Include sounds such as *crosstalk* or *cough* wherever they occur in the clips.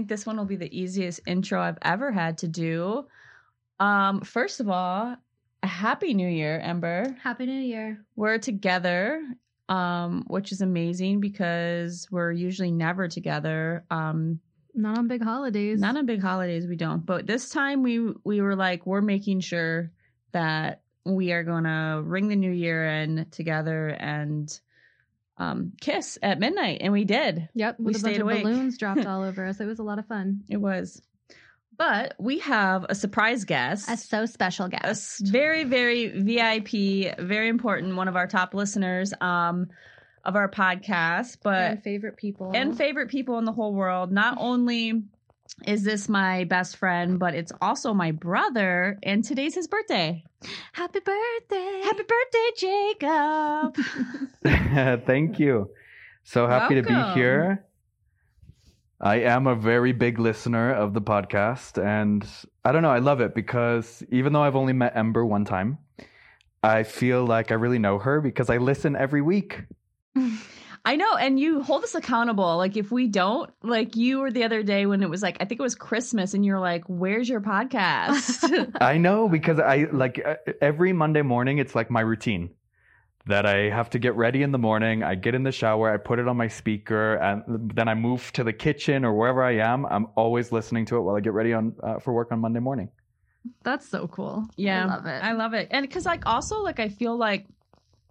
think this one will be the easiest intro I've ever had to do. Um, first of all, a happy new year, Ember. Happy New Year. We're together, um, which is amazing because we're usually never together. Um, Not on big holidays. not on big holidays, we don't. But this time we we were like, we're making sure that we are gonna ring the new year in together and um, kiss at midnight, and we did. Yep, We a stayed awake. balloons *laughs* dropped all over us. It was a lot of fun. It was. But we have a surprise guest. A so special guest. s- very, very VIP, very important, one of our top listeners um, of our podcast, but and favorite people. and favorite people in the whole world. Not only is this my best friend, but it's also my brother, and today's his birthday. Happy birthday. Happy birthday, Jacob! *laughs* *laughs* Thank you. So happy to be here. I am a very big listener of the podcast, and I don't know, I love it because even though I've only met Ember one time, I feel like I really know her because I listen every week. *laughs* I know, and you hold us accountable. Like if we don't, like you were the other day when it was like I think it was Christmas, and you're like, "Where's your podcast?" *laughs* *laughs* I know because I like uh, every Monday morning, it's like my routine that I have to get ready in the morning. I get in the shower, I put it on my speaker, and then I move to the kitchen or wherever I am. I'm always listening to it while I get ready on uh, for work on Monday morning. That's so cool. Yeah, I love it. I love it. And because like also like I feel like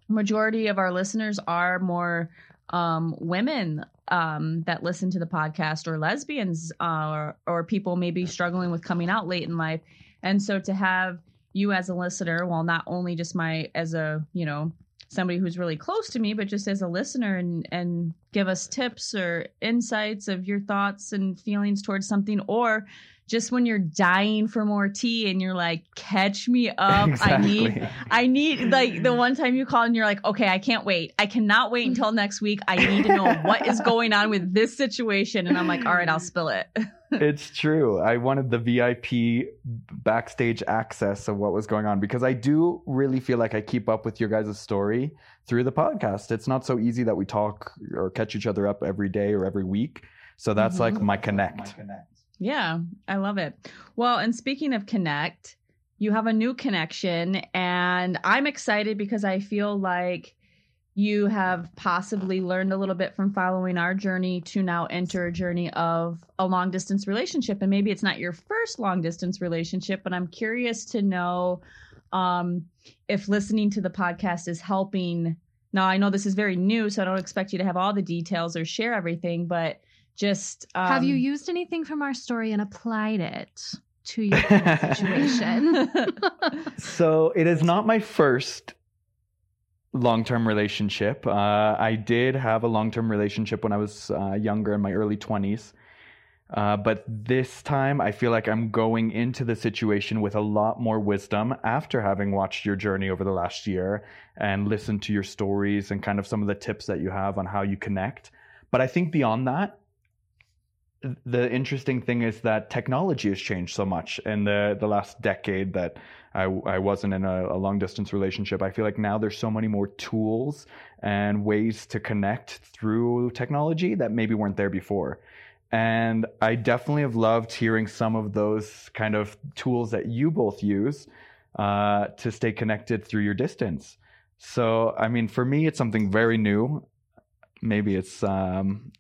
majority of our listeners are more um women um that listen to the podcast or lesbians uh, or or people maybe struggling with coming out late in life. And so to have you as a listener, well not only just my as a, you know, somebody who's really close to me, but just as a listener and and give us tips or insights of your thoughts and feelings towards something or just when you're dying for more tea and you're like, catch me up. I need I need like the one time you call and you're like, okay, I can't wait. I cannot wait until next week. I need to know what is going on with this situation. And I'm like, all right, I'll spill it. *laughs* it's true. I wanted the VIP backstage access of what was going on because I do really feel like I keep up with your guys' story through the podcast. It's not so easy that we talk or catch each other up every day or every week. So that's like Mhm. my connect. Yeah, I love it. Well, and speaking of connect, you have a new connection, and I'm excited because I feel like you have possibly learned a little bit from following our journey to now enter a journey of a long distance relationship. And maybe it's not your first long distance relationship, but I'm curious to know um, if listening to the podcast is helping. Now, I know this is very new, so I don't expect you to have all the details or share everything, but just um, Have you used anything from our story and applied it to *laughs* your situation? *laughs* So it is not my first long term relationship. Uh, I did have a long term relationship when I was uh, younger in my early 20s. Uh, but this time, I feel like I'm going into the situation with a lot more wisdom after having watched your journey over the last year and listened to your stories and kind of some of the tips that you have on how you connect. But I think beyond that, the interesting thing is that technology has changed so much in the, the last decade that I, I wasn't in a, a long distance relationship. I feel like now there's so many more tools and ways to connect through technology that maybe weren't there before. And I definitely have loved hearing some of those kind of tools that you both use uh, to stay connected through your distance. So, I mean, for me, it's something very new. Maybe it's um,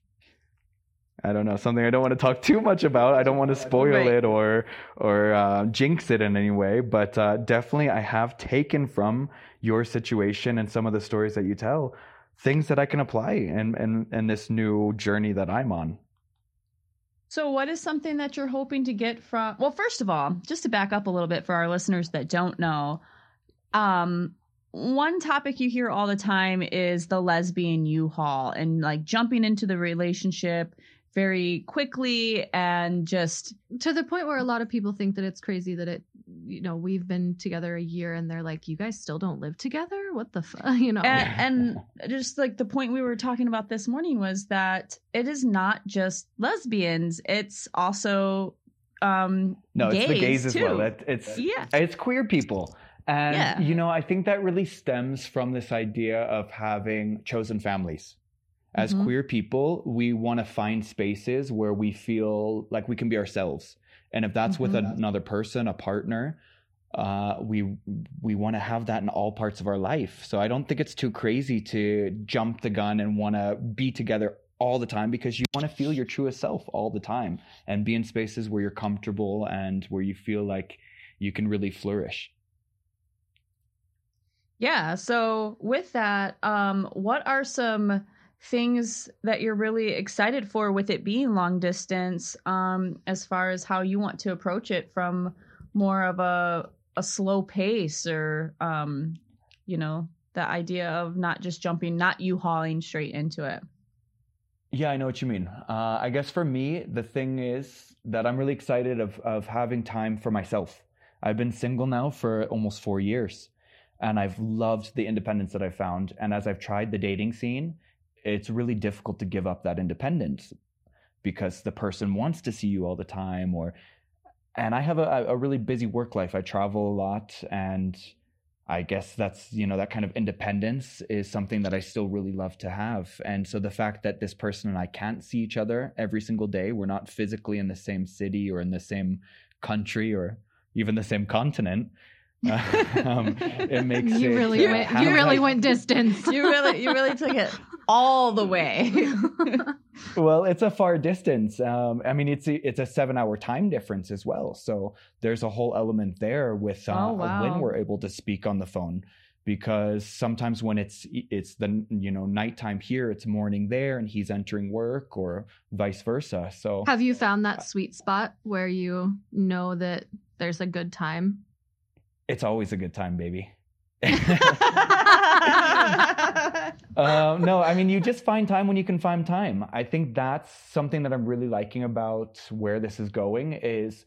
I don't know something I don't want to talk too much about. I don't want to spoil Right. it or or uh, jinx it in any way. But uh, definitely, I have taken from your situation and some of the stories that you tell things that I can apply in in, in this new journey that I'm on. So, what is something that you're hoping to get from? Well, first of all, just to back up a little bit for our listeners that don't know, um, one topic you hear all the time is the lesbian U-Haul and like jumping into the relationship very quickly and just to the point where a lot of people think that it's crazy that it you know we've been together a year and they're like you guys still don't live together what the fuck *laughs* you know and, and just like the point we were talking about this morning was that it is not just lesbians; it's also um No, it's the gays, gays as well. It, it's Yeah. it's queer people. And Yeah. you know, I think that really stems from this idea of having chosen families. As Mhm. queer people, we want to find spaces where we feel like we can be ourselves. And if that's with Mhm. another person, a partner, uh, we we want to have that in all parts of our life. So I don't think it's too crazy to jump the gun and want to be together all the time because you want to feel your truest self all the time and be in spaces where you're comfortable and where you feel like you can really flourish. Yeah. So with that, um, what are some things that you're really excited for with it being long distance, um, as far as how you want to approach it from more of a a slow pace or um, you know, the idea of not just jumping, not U-Hauling straight into it. Yeah, I know what you mean. Uh, I guess for me, the thing is that I'm really excited of of having time for myself. I've been single now for almost four years, and I've loved the independence that I found. And as I've tried the dating scene, it's really difficult to give up that independence because the person wants to see you all the time, or and I have a, a really busy work life. I travel a lot, and I guess that's, you know, that kind of independence is something that I still really love to have. And so the fact that this person and I can't see each other every single day, we're not physically in the same city or in the same country or even the same continent. *laughs* um, it *laughs* makes you it, really uh, went. have, You really like- went distance. You really you really took it all the way. *laughs* Well, it's a far distance. Um, I mean, it's a, it's a seven hour time difference as well. So there's a whole element there with uh, Oh, wow. when we're able to speak on the phone, because sometimes when it's it's the you know nighttime here, it's morning there, and he's entering work, or vice versa. So Have you found that sweet spot where you know that there's a good time? it's always a good time, baby. *laughs* *laughs* *laughs* Uh, no, I mean, you just find time when you can find time. I think that's something that I'm really liking about where this is going is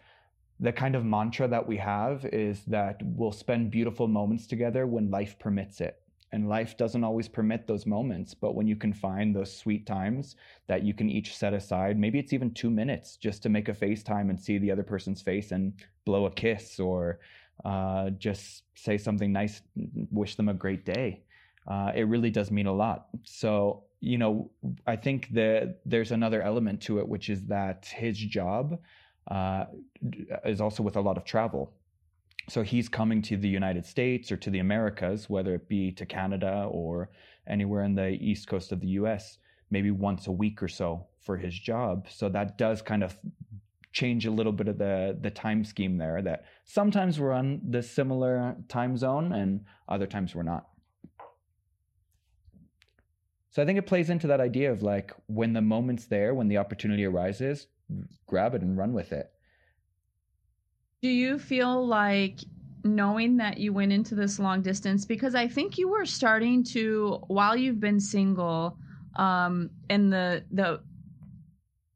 the kind of mantra that we have is that we'll spend beautiful moments together when life permits it. And life doesn't always permit those moments, but when you can find those sweet times that you can each set aside, maybe it's even two minutes just to make a FaceTime and see the other person's face and blow a kiss or uh, just say something nice, wish them a great day uh, it really does mean a lot. So, you know, I think that there's another element to it, which is that his job uh, is also with a lot of travel. So he's coming to the United States or to the Americas, whether it be to Canada or anywhere in the east coast of the US, maybe once a week or so for his job. So that does kind of change a little bit of the the time scheme there that sometimes we're on the similar time zone and other times we're not. So I think it plays into that idea of like when the moment's there, when the opportunity arises, grab it and run with it. Do you feel like knowing that you went into this long distance because I think you were starting to while you've been single um and the the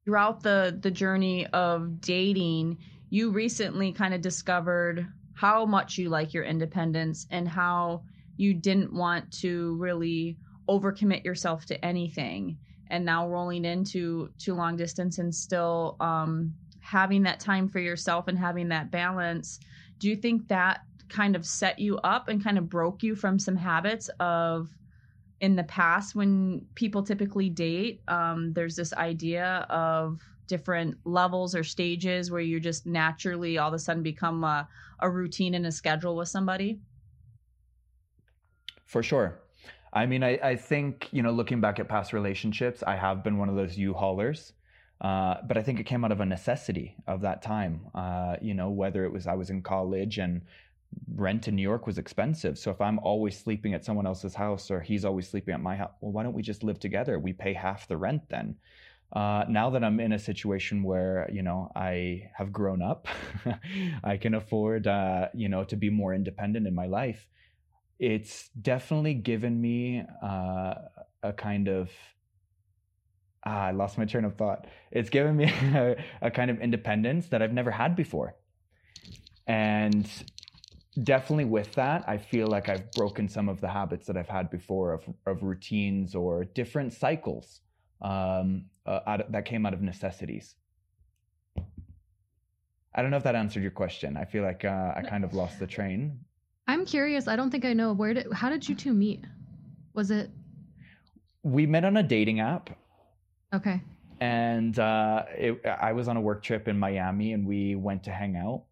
throughout the the journey of dating you recently kind of discovered how much you like your independence and how you didn't want to really overcommit yourself to anything and now rolling into to long distance and still um having that time for yourself and having that balance do you think that kind of set you up and kind of broke you from some habits of in the past when people typically date um, there's this idea of different levels or stages where you just naturally all of a sudden become a, a routine and a schedule with somebody For sure. I mean, I, I think, you know, looking back at past relationships, I have been one of those U haulers. Uh, but I think it came out of a necessity of that time. Uh, you know, whether it was I was in college and rent in New York was expensive. So if I'm always sleeping at someone else's house or he's always sleeping at my house, well, why don't we just live together? We pay half the rent then. Uh, now that I'm in a situation where you know I have grown up, *laughs* I can afford uh, you know to be more independent in my life. It's definitely given me uh, a kind of ah, I lost my train of thought. It's given me a, *laughs* a kind of independence that I've never had before, and definitely with that, I feel like I've broken some of the habits that I've had before of of routines or different cycles um, uh, out of, that came out of necessities. I don't know if that answered your question. I feel like uh, I kind of lost the train. I'm curious. I don't think I know where did. How did you two meet? Was it? we met on a dating app Okay. and uh, it, I was on a work trip in Miami, and we went to hang out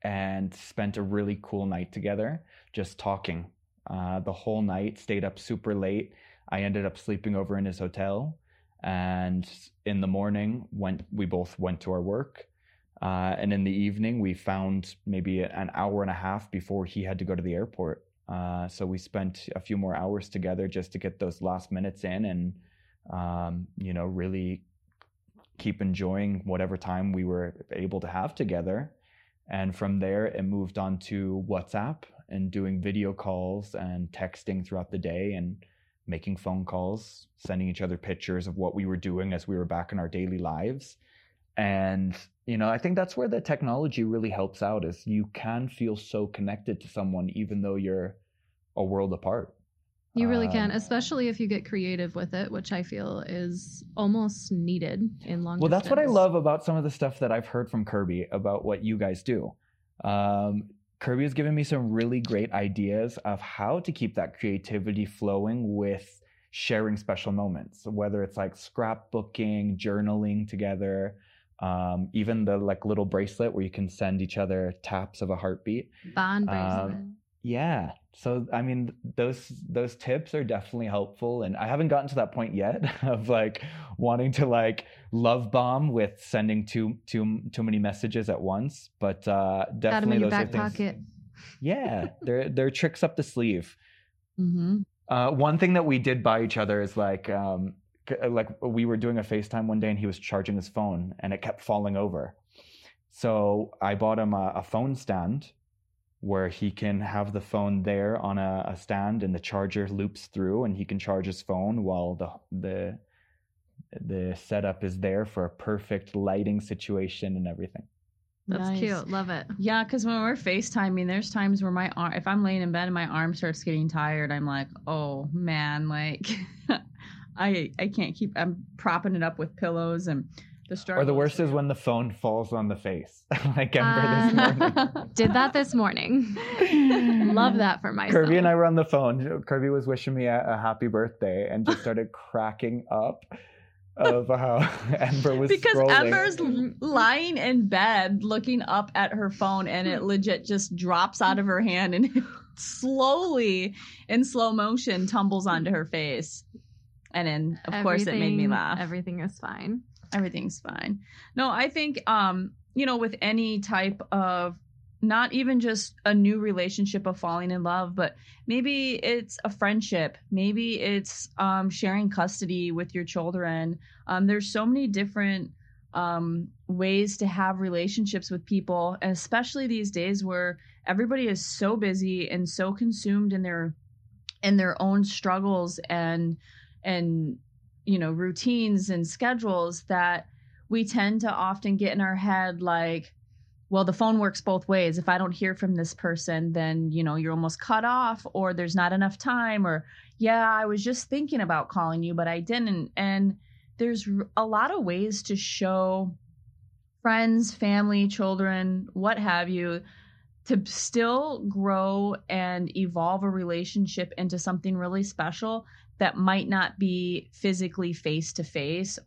and spent a really cool night together, just talking uh, the whole night. Stayed up super late. I ended up sleeping over in his hotel, and in the morning, went we both went to our work. Uh, and in the evening, we found maybe an hour and a half before he had to go to the airport. Uh, so we spent a few more hours together just to get those last minutes in and um, you know, really keep enjoying whatever time we were able to have together. And from there, it moved on to WhatsApp and doing video calls and texting throughout the day and making phone calls, sending each other pictures of what we were doing as we were back in our daily lives. And, you know, I think that's where the technology really helps out is you can feel so connected to someone even though you're a world apart. You really can, Um, especially if you get creative with it, which I feel is almost needed in long. Term. Well, that's what I love about some of the stuff that I've heard from Kirby about what you guys do. Um, Kirby has given me some really great ideas of how to keep that creativity flowing with sharing special moments, whether it's like scrapbooking, journaling together, um, even the like little bracelet where you can send each other taps of a heartbeat. Bond Um, bracelet. Yeah. So I mean those those tips are definitely helpful and I haven't gotten to that point yet *laughs* of like wanting to like love bomb with sending too too too many messages at once, but uh definitely in your those are back things pocket. Yeah, they're they're tricks up the sleeve. Mm-hmm. Uh one thing that we did buy each other is like um Uh, like we were doing a FaceTime one day and he was charging his phone and it kept falling over. So I bought him a, a phone stand where he can have the phone there on a, a stand and the charger loops through and he can charge his phone while the the the setup is there for a perfect lighting situation and everything. That's Nice. cute. Love it. Yeah, because when we're FaceTiming, there's times where my arm, if I'm laying in bed and my arm starts getting tired, I'm like, oh man, like *laughs* I I can't keep. I'm propping it up with pillows and the struggle. Or the worst is when the phone falls on the face, *laughs* like Ember this Um, morning. *laughs* Did that this morning. *laughs* Love that for myself. Kirby and I were on the phone. Kirby was wishing me a, a happy birthday and just started cracking up of how Ember was because scrolling. Ember's lying in bed looking up at her phone and it legit just drops out of her hand and slowly in slow motion tumbles onto her face. And then of course it made me laugh. Everything is fine. everything's fine. No, I think um, you know, with any type of not even just a new relationship of falling in love, but maybe it's a friendship, maybe it's um sharing custody with your children. Um there's so many different um ways to have relationships with people, and especially these days where everybody is so busy and so consumed in their in their own struggles and and you know routines and schedules that we tend to often get in our head like well the phone works both ways. If i don't hear from this person then you know you're almost cut off or there's not enough time or yeah i was just thinking about calling you but i didn't. And there's a lot of ways to show friends family children what have you to still grow and evolve a relationship into something really special that might not be physically face to face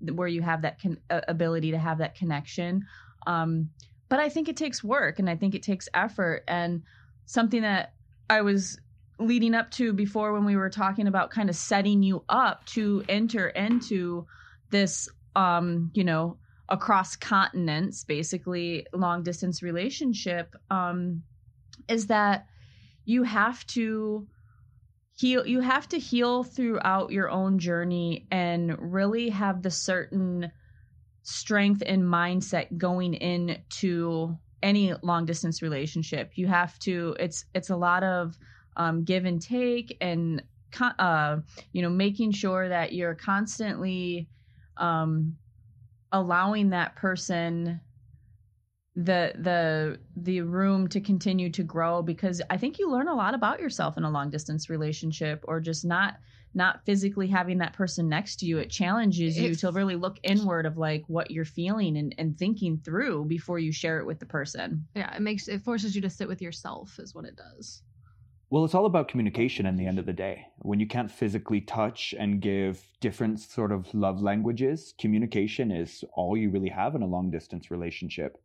where you have that con- ability to have that connection. Um but i think it takes work and i think it takes effort. And something that i was leading up to before when we were talking about kind of setting you up to enter into this um you know across continents basically long distance relationship um is that you have to heal you have to heal throughout your own journey and really have the certain strength and mindset going into any long distance relationship. You have to it's it's a lot of um, give and take and uh, you know making sure that you're constantly um, allowing that person the the the room to continue to grow because I think you learn a lot about yourself in a long distance relationship or just not not physically having that person next to you it challenges you If- to really look inward of like what you're feeling and, and thinking through before you share it with the person Yeah, it makes it forces you to sit with yourself, is what it does. Well, it's all about communication in the end of the day. When you can't physically touch and give different sort of love languages, communication is all you really have in a long distance relationship.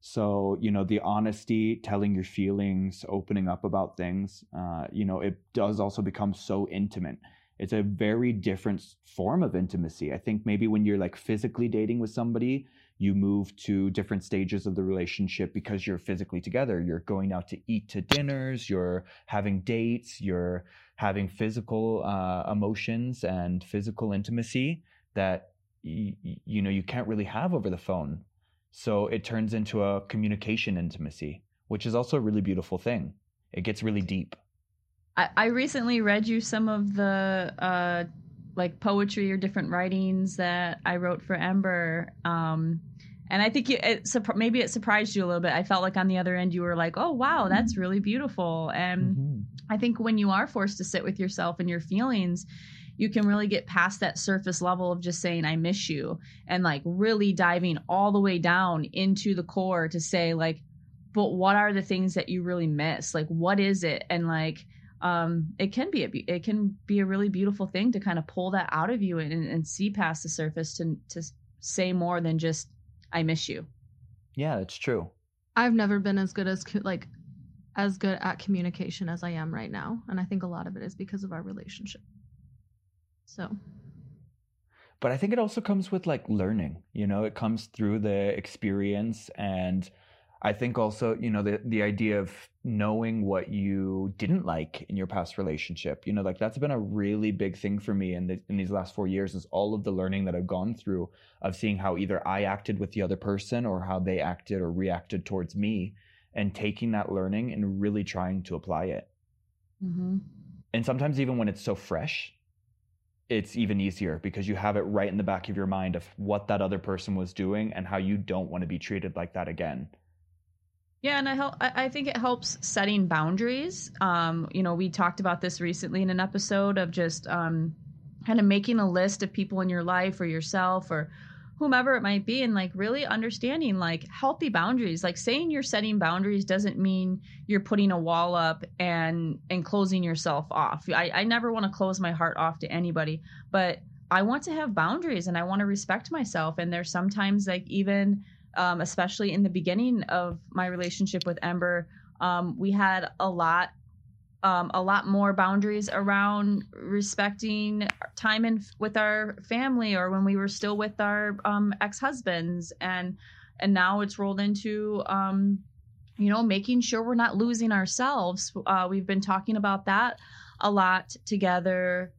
So, you know, the honesty, telling your feelings, opening up about things, uh, you know, it does also become so intimate. It's a very different form of intimacy. I think maybe when you're like physically dating with somebody, you move to different stages of the relationship because you're physically together. You're going out to eat to dinners, you're having dates, you're having physical uh, emotions and physical intimacy that y- you know you can't really have over the phone. So it turns into a communication intimacy, which is also a really beautiful thing. It gets really deep. I, I recently read you some of the uh, like poetry or different writings that I wrote for Ember. Um, and I think you, it, maybe it surprised you a little bit. I felt like on the other end you were like, "Oh wow, that's mm-hmm. really beautiful." And mm-hmm. I think when you are forced to sit with yourself and your feelings, you can really get past that surface level of just saying I miss you and like really diving all the way down into the core to say like, "But what are the things that you really miss? Like what is it?" And like um, it can be a it can be a really beautiful thing to kind of pull that out of you and, and see past the surface to to say more than just I miss you. Yeah, it's true. I've never been as good as like as good at communication as I am right now, and I think a lot of it is because of our relationship. So but I think it also comes with like learning, you know, it comes through the experience and I think also, you know, the the idea of knowing what you didn't like in your past relationship, you know, like that's been a really big thing for me in the, in these last four years is all of the learning that I've gone through of seeing how either I acted with the other person or how they acted or reacted towards me, and taking that learning and really trying to apply it. Mm-hmm. And sometimes even when it's so fresh, it's even easier because you have it right in the back of your mind of what that other person was doing and how you don't want to be treated like that again. Yeah, and I help. I think it helps setting boundaries. Um, you know, we talked about this recently in an episode of just um, kind of making a list of people in your life or yourself or whomever it might be and like really understanding like healthy boundaries. Like saying you're setting boundaries doesn't mean you're putting a wall up and and closing yourself off. I, I never want to close my heart off to anybody but i want to have boundaries and i want to respect myself. And there's sometimes like even um, especially in the beginning of my relationship with Ember, um, we had a lot, um, a lot more boundaries around respecting time in with our family, or when we were still with our um, ex husbands, and and now it's rolled into, um, you know, making sure we're not losing ourselves. Uh, we've been talking about that a lot together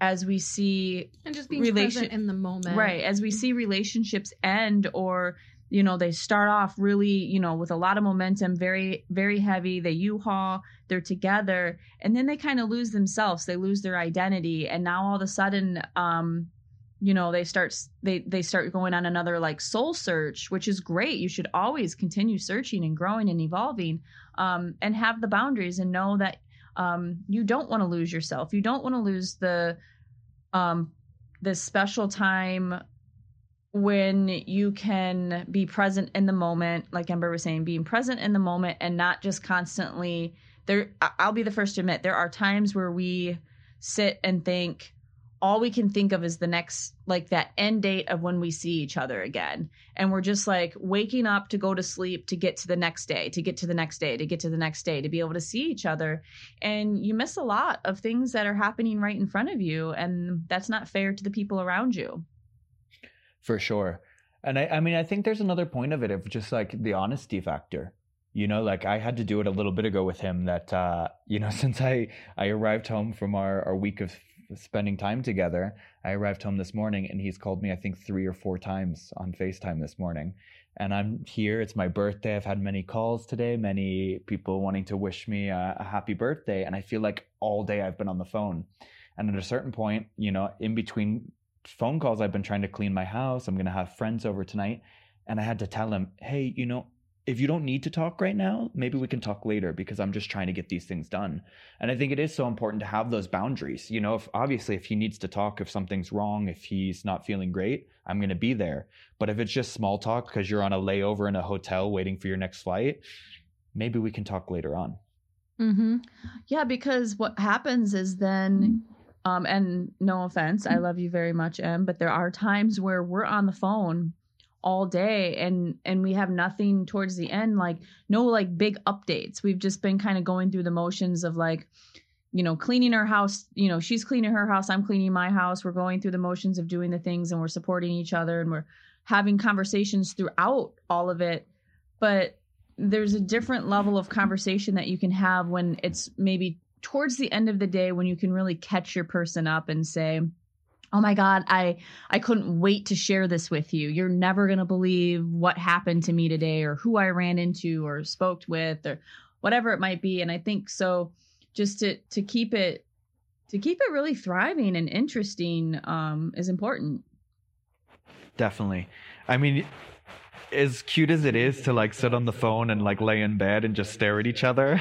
as we see and just being relation- present in the moment. Right as we see relationships end or you know they start off really you know with a lot of momentum very very heavy. They u-haul they're together and then they kind of lose themselves. They lose their identity and now all of a sudden um you know they start they they start going on another like soul search which is great. You should always continue searching and growing and evolving um and have the boundaries and know that um you don't want to lose yourself. You don't want to lose the um this special time when you can be present in the moment, like Ember was saying, being present in the moment and not just constantly there. I'll be the first to admit there are times where we sit and think all we can think of is the next like that end date of when we see each other again and we're just like waking up to go to sleep to get to the next day to get to the next day to get to the next day to be able to see each other and you miss a lot of things that are happening right in front of you and that's not fair to the people around you for sure. And I, I mean, I think there's another point of it of just like the honesty factor. You know, like I had to do it a little bit ago with him that, uh, you know, *laughs* since I, I arrived home from our, our week of spending time together, I arrived home this morning and he's called me, I think, three or four times on FaceTime this morning. And I'm here. It's my birthday. I've had many calls today, many people wanting to wish me a, a happy birthday. And I feel like all day I've been on the phone. And at a certain point, you know, in between phone calls I've been trying to clean my house. I'm going to have friends over tonight. And I had to tell him, hey, you know, if you don't need to talk right now, maybe we can talk later because I'm just trying to get these things done. And I think it is so important to have those boundaries. You know, if obviously if he needs to talk, if something's wrong, if he's not feeling great, I'm going to be there. But if it's just small talk because you're on a layover in a hotel waiting for your next flight, maybe we can talk later on. Mm-hmm. Yeah, because what happens is then, um, and no offense, I love you very much, Em, but there are times where we're on the phone all day and and we have nothing towards the end, like no like big updates. We've just been kind of going through the motions of like, you know, cleaning her house. You know, she's cleaning her house, I'm cleaning my house. We're going through the motions of doing the things, and we're supporting each other, and we're having conversations throughout all of it. But there's a different level of conversation that you can have when it's maybe towards the end of the day when you can really catch your person up and say oh my god i i couldn't wait to share this with you. You're never going to believe what happened to me today or who i ran into or spoke with or whatever it might be. And i think so just to to keep it to keep it really thriving and interesting um is important. Definitely. I mean, as cute as it is to like sit on the phone and like lay in bed and just stare at each other,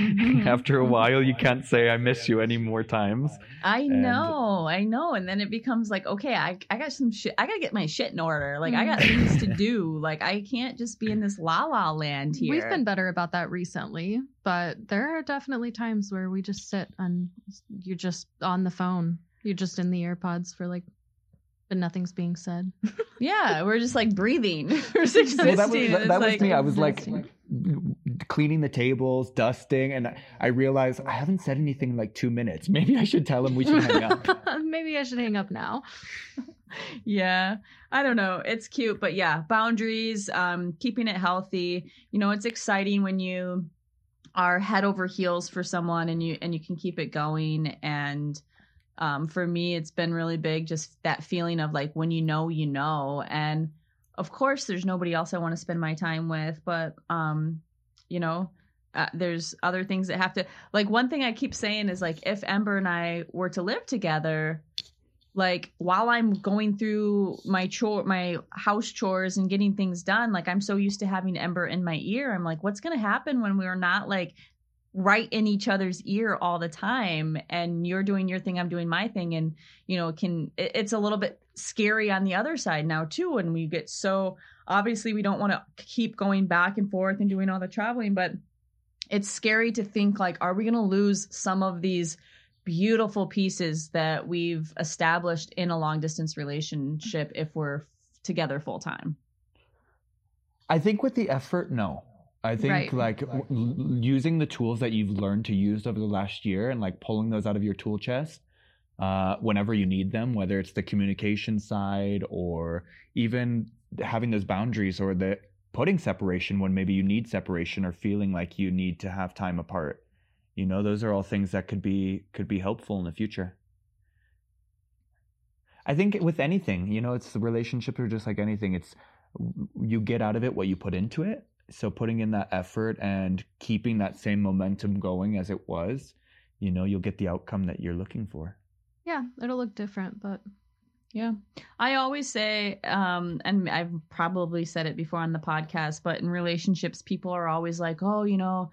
*laughs* after a while you can't say I miss you any more times. I And- know, I know. And then it becomes like, okay, I, I got some shit. I got to get my shit in order. Like, I got mm. things to *laughs* do. Like, I can't just be in this la la land here. We've been better about that recently, but there are definitely times where we just sit and you're just on the phone. You're just in the AirPods for like, but nothing's being said. *laughs* yeah, we're just like breathing. *laughs* we're just existing. Well, that was, that, that was like- me. I was like cleaning the tables, dusting, and I realized I haven't said anything in like two minutes. *laughs* Maybe I should tell him we should hang up. Maybe I should hang up now. yeah i don't know it's cute but yeah boundaries um keeping it healthy you know it's exciting when you are head over heels for someone and you and you can keep it going and um for me it's been really big just that feeling of like when you know you know and of course there's nobody else i want to spend my time with but um you know uh, there's other things that have to like one thing i keep saying is like if ember and i were to live together like while I'm going through my chore my house chores and getting things done, like I'm so used to having Ember in my ear. I'm like, what's gonna happen when we're not like right in each other's ear all the time and you're doing your thing, I'm doing my thing. And you know, it can it, it's a little bit scary on the other side now too. And we get so obviously we don't want to keep going back and forth and doing all the traveling, but it's scary to think like, are we gonna lose some of these beautiful pieces that we've established in a long distance relationship if we're together full time. I think with the effort, no. I think Right. like w- using the tools that you've learned to use over the last year and like pulling those out of your tool chest uh, whenever you need them, whether it's the communication side or even having those boundaries or the putting separation when maybe you need separation or feeling like you need to have time apart. You know, those are all things that could be could be helpful in the future. I think with anything, you know, it's the relationships are just like anything. It's you get out of it what you put into it. So putting in that effort and keeping that same momentum going as it was, you know, you'll get the outcome that you're looking for. Yeah, it'll look different, but Yeah. I always say, um, and I've probably said it before on the podcast, but in relationships, people are always like, oh, you know,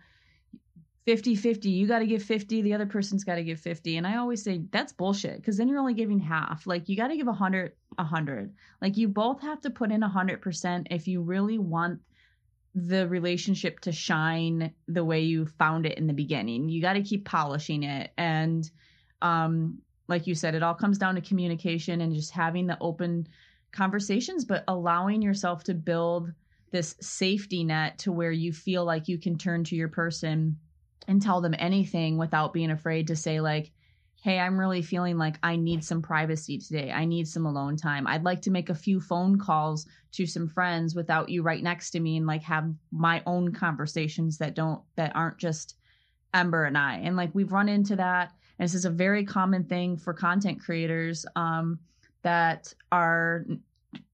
50 50, you got to give 50, the other person's got to give 50. And I always say, that's bullshit because then you're only giving half. Like, you got to give 100, 100. Like, you both have to put in 100% if you really want the relationship to shine the way you found it in the beginning. You got to keep polishing it. And, um, like you said, it all comes down to communication and just having the open conversations, but allowing yourself to build this safety net to where you feel like you can turn to your person and tell them anything without being afraid to say, like, hey, I'm really feeling like I need some privacy today. I need some alone time. I'd like to make a few phone calls to some friends without you right next to me and like have my own conversations that don't, that aren't just Ember and I. And like we've run into that. And this is a very common thing for content creators um, that are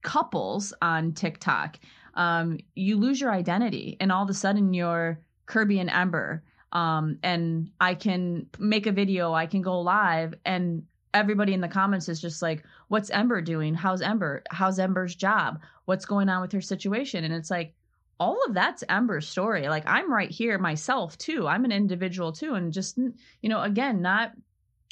couples on TikTok. Um, you lose your identity, and all of a sudden you're Kirby and Ember. Um, and I can make a video, I can go live, and everybody in the comments is just like, "What's Ember doing? How's Ember? How's Ember's job? What's going on with her situation?" And it's like, all of that's Ember's story. Like I'm right here myself too. I'm an individual too, and just you know, again, not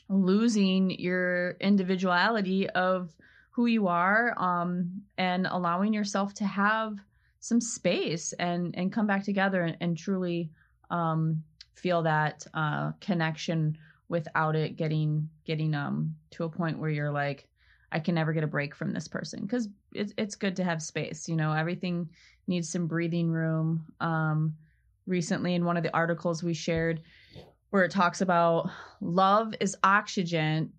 losing your individuality of who you are, um, and allowing yourself to have some space and and come back together and, and truly um feel that uh, connection without it getting getting um to a point where you're like I can never get a break from this person because it's it's good to have space. You know, everything needs some breathing room. Um, recently, in one of the articles we shared, where it talks about love is oxygen,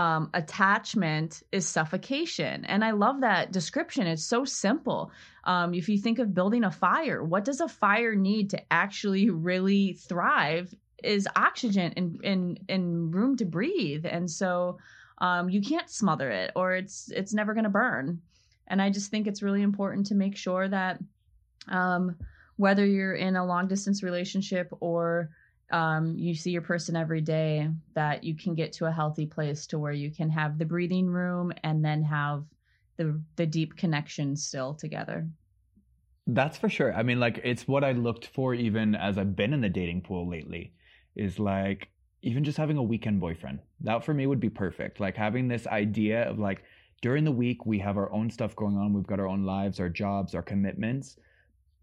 um, attachment is suffocation. And I love that description. It's so simple. Um, if you think of building a fire, what does a fire need to actually really thrive? Is oxygen and, and, and room to breathe. And so um, you can't smother it or it's it's never going to burn. And I just think it's really important to make sure that um, whether you're in a long distance relationship or um, you see your person every day, that you can get to a healthy place to where you can have the breathing room and then have the the deep connection still together. That's for sure. I mean, like it's what I looked for even as I've been in the dating pool lately. Is like even just having a weekend boyfriend. That for me would be perfect. Like having this idea of like during the week we have our own stuff going on. We've got our own lives, our jobs, our commitments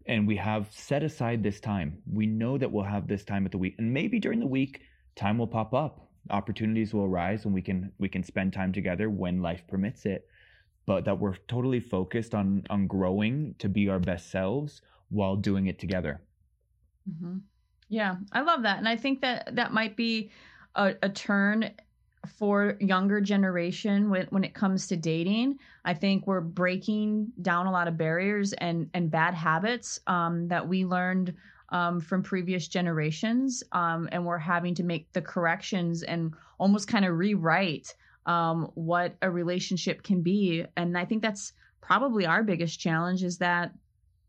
and we have set aside this time. We know that we'll have this time at the week, and maybe during the week, time will pop up. Opportunities will arise, and we can we can spend time together when life permits it. But that we're totally focused on on growing to be our best selves while doing it together. Mm-hmm. Yeah, I love that, and I think that that might be a, a turn for younger generation when, when it comes to dating i think we're breaking down a lot of barriers and and bad habits um, that we learned um, from previous generations um, and we're having to make the corrections and almost kind of rewrite um, what a relationship can be. And i think that's probably our biggest challenge is that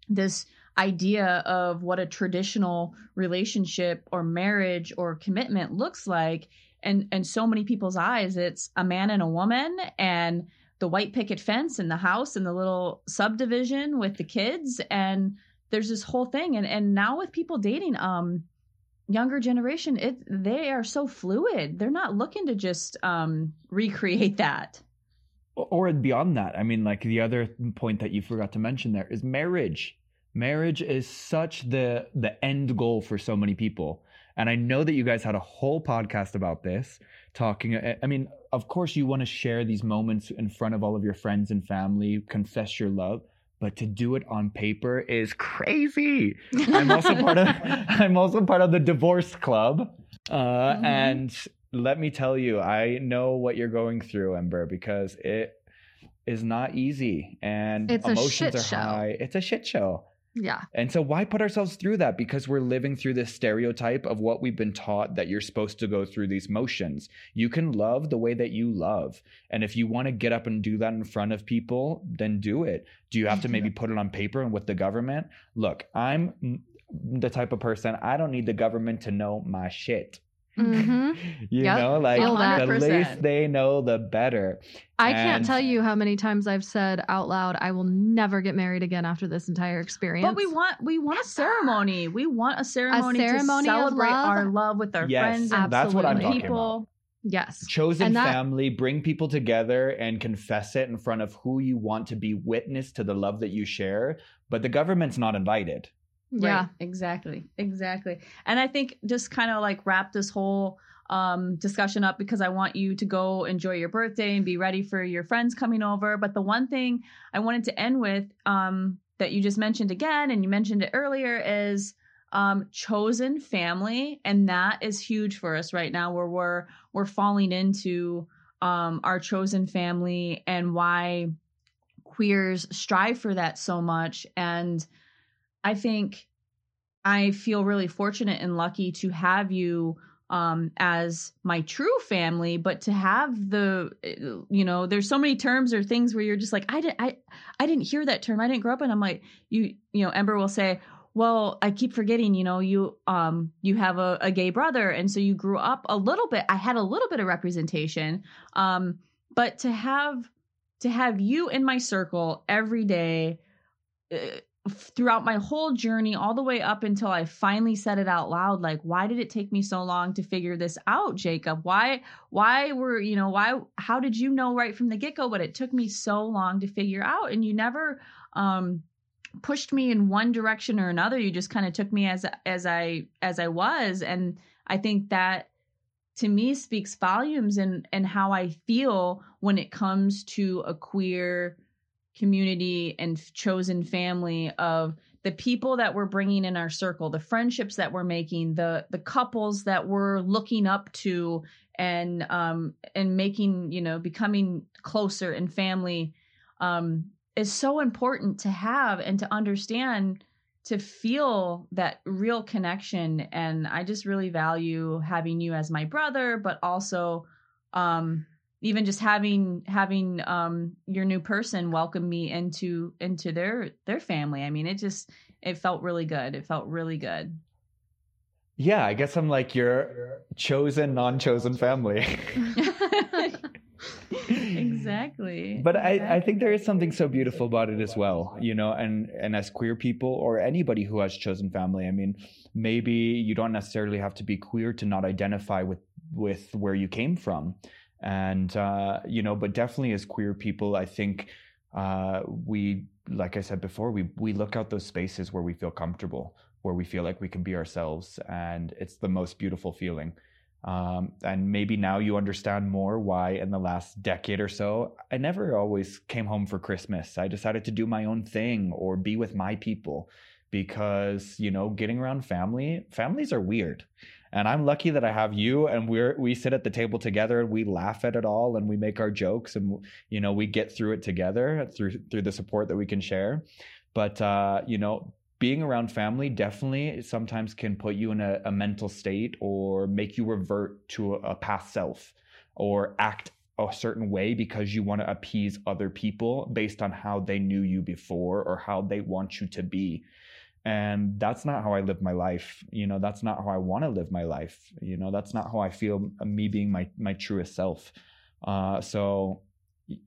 this idea of what a traditional relationship or marriage or commitment looks like and and so many people's eyes it's a man and a woman and the white picket fence and the house and the little subdivision with the kids. And there's this whole thing. And and now with people dating um younger generation it they are so fluid. They're not looking to just um recreate that. Or beyond that. I mean like the other point that you forgot to mention there is marriage. Marriage is such the the end goal for so many people and I know that you guys had a whole podcast about this, talking. I mean, of course, you want to share these moments in front of all of your friends and family, confess your love. But to do it on paper is crazy. *laughs* I'm also part of. *laughs* I'm also part of the divorce club, uh, mm-hmm. and let me tell you, I know what you're going through, Ember, because it is not easy and it's emotions are show. high. It's a shit show. Yeah. And so why put ourselves through that? Because we're living through this stereotype of what we've been taught that you're supposed to go through these motions. You can love the way that you love. And if you want to get up and do that in front of people, then do it. Do you have to maybe *laughs* put it on paper and with the government? Look, I'm the type of person I don't need the government to know my shit. Mm-hmm. *laughs* you yep, know, like the least they know, the better. I and can't tell you how many times I've said out loud, "I will never get married again after this entire experience." But we want we want a ceremony. We want a ceremony, a ceremony to celebrate love. our love with our yes, friends and that's what I'm talking people. About. Yes. Chosen that, family, bring people together and confess it in front of who you want to be witness to the love that you share. But the government's not invited. Yeah, right. exactly. Exactly. And I think just kind of like wrap this whole um, discussion up because I want you to go enjoy your birthday and be ready for your friends coming over. But the one thing I wanted to end with um, that you just mentioned again, and you mentioned it earlier, is um, chosen family, and that is huge for us right now, where we're we're falling into um, our chosen family and why queers strive for that so much and I think I feel really fortunate and lucky to have you um as my true family but to have the eh, you know there's so many terms or things where you're just like I didn't I I didn't hear that term. I didn't grow up and I'm like you you know Ember will say well I keep forgetting you know you um you have a, a gay brother and so you grew up a little bit I had a little bit of representation um but to have to have you in my circle every day uh, throughout my whole journey all the way up until I finally said it out loud like why did it take me so long to figure this out Jacob? Why why were you know why how did you know right from the get-go but it took me so long to figure out? And you never um pushed me in one direction or another. You just kind of took me as as I as I was, and I think that to me speaks volumes and and how I feel when it comes to a queer community and chosen family of the people that we're bringing in our circle the friendships that we're making the the couples that we're looking up to and um and making you know becoming closer in family um is so important to have and to understand to feel that real connection. And i just really value having you as my brother but also um even just having having um your new person welcome me into into their their family. I mean it just it felt really good. It felt really good. Yeah, I guess I'm like your chosen, non-chosen family. *laughs* exactly. But I, I think there is something so beautiful about it as well you know and and as queer people or anybody who has chosen family i mean maybe you don't necessarily have to be queer to not identify with with where you came from and uh you know but definitely as queer people i think uh we like i said before we we look out those spaces where we feel comfortable where we feel like we can be ourselves and it's the most beautiful feeling um, and maybe now you understand more why in the last decade or so, I never always came home for Christmas. I decided to do my own thing or be with my people because, you know, getting around family, families are weird. And I'm lucky that I have you and we're we sit at the table together and we laugh at it all and we make our jokes and you know, we get through it together through through the support that we can share. But uh, you know, being around family definitely sometimes can put you in a, a mental state or make you revert to a, a past self or act a certain way because you want to appease other people based on how they knew you before or how they want you to be and that's not how i live my life you know that's not how i want to live my life you know that's not how i feel me being my my truest self uh, so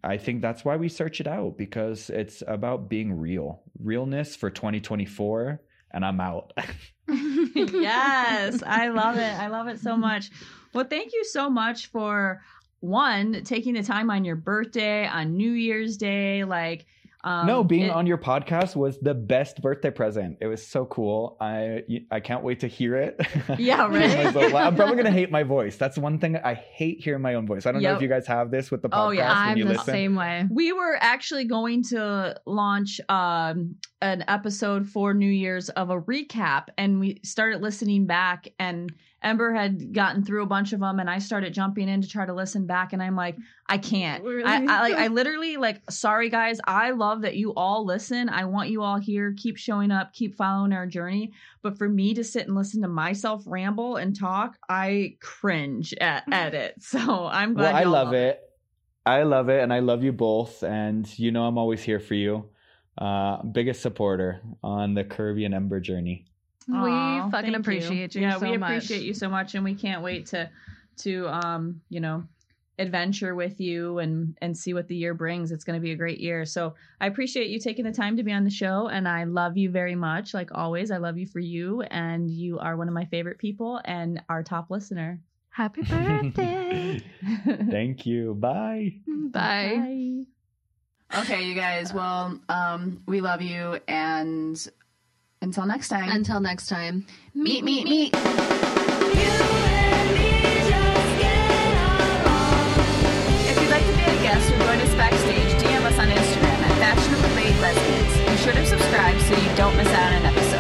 I think that's why we search it out because it's about being real. Realness for 2024 and I'm out. *laughs* yes, I love it. I love it so *laughs* much. Well, thank you so much for one taking the time on your birthday, on New Year's Day, like um, no, being it- on your podcast was the best birthday present. It was so cool. I I can't wait to hear it. *laughs* Yeah, right? I'm probably gonna *laughs* hate my voice. That's one thing I hate hearing my own voice. I don't know if you guys have this with the podcast Oh, yeah. I'm the listen. same way. we were actually going to launch um, an episode for New Year's of a recap, and we started listening back. And Ember had gotten through a bunch of them, and I started jumping in to try to listen back. And I'm like, I can't. Really? I, I like. I *laughs* literally like. Sorry, guys. I love that you all listen. I want you all here. Keep showing up. Keep following our journey. But for me to sit and listen to myself ramble and talk, I cringe at, *laughs* at it. So I'm glad. Well, I y'all love it. I love it, and I love you both. And you know, I'm always here for you. Uh, biggest supporter on the Kirby and Ember journey. Aw, we fucking appreciate you, Yeah, so we much. appreciate you so much, and we can't wait to to um you know adventure with you and and see what the year brings. It's going to be a great year. So I appreciate you taking the time to be on the show, and I love you very much. Like always, I love you for you, and you are one of my favorite people and our top listener. Happy *laughs* birthday. *laughs* Thank you. Bye. Bye. Okay, you guys. Well, um, we love you, and until next time. Until next time. Meet, meet, meet. If you'd like to be a guest or join us backstage, DM us on Instagram at Fashionably Lesbians. Be sure to subscribe so you don't miss out on an episode.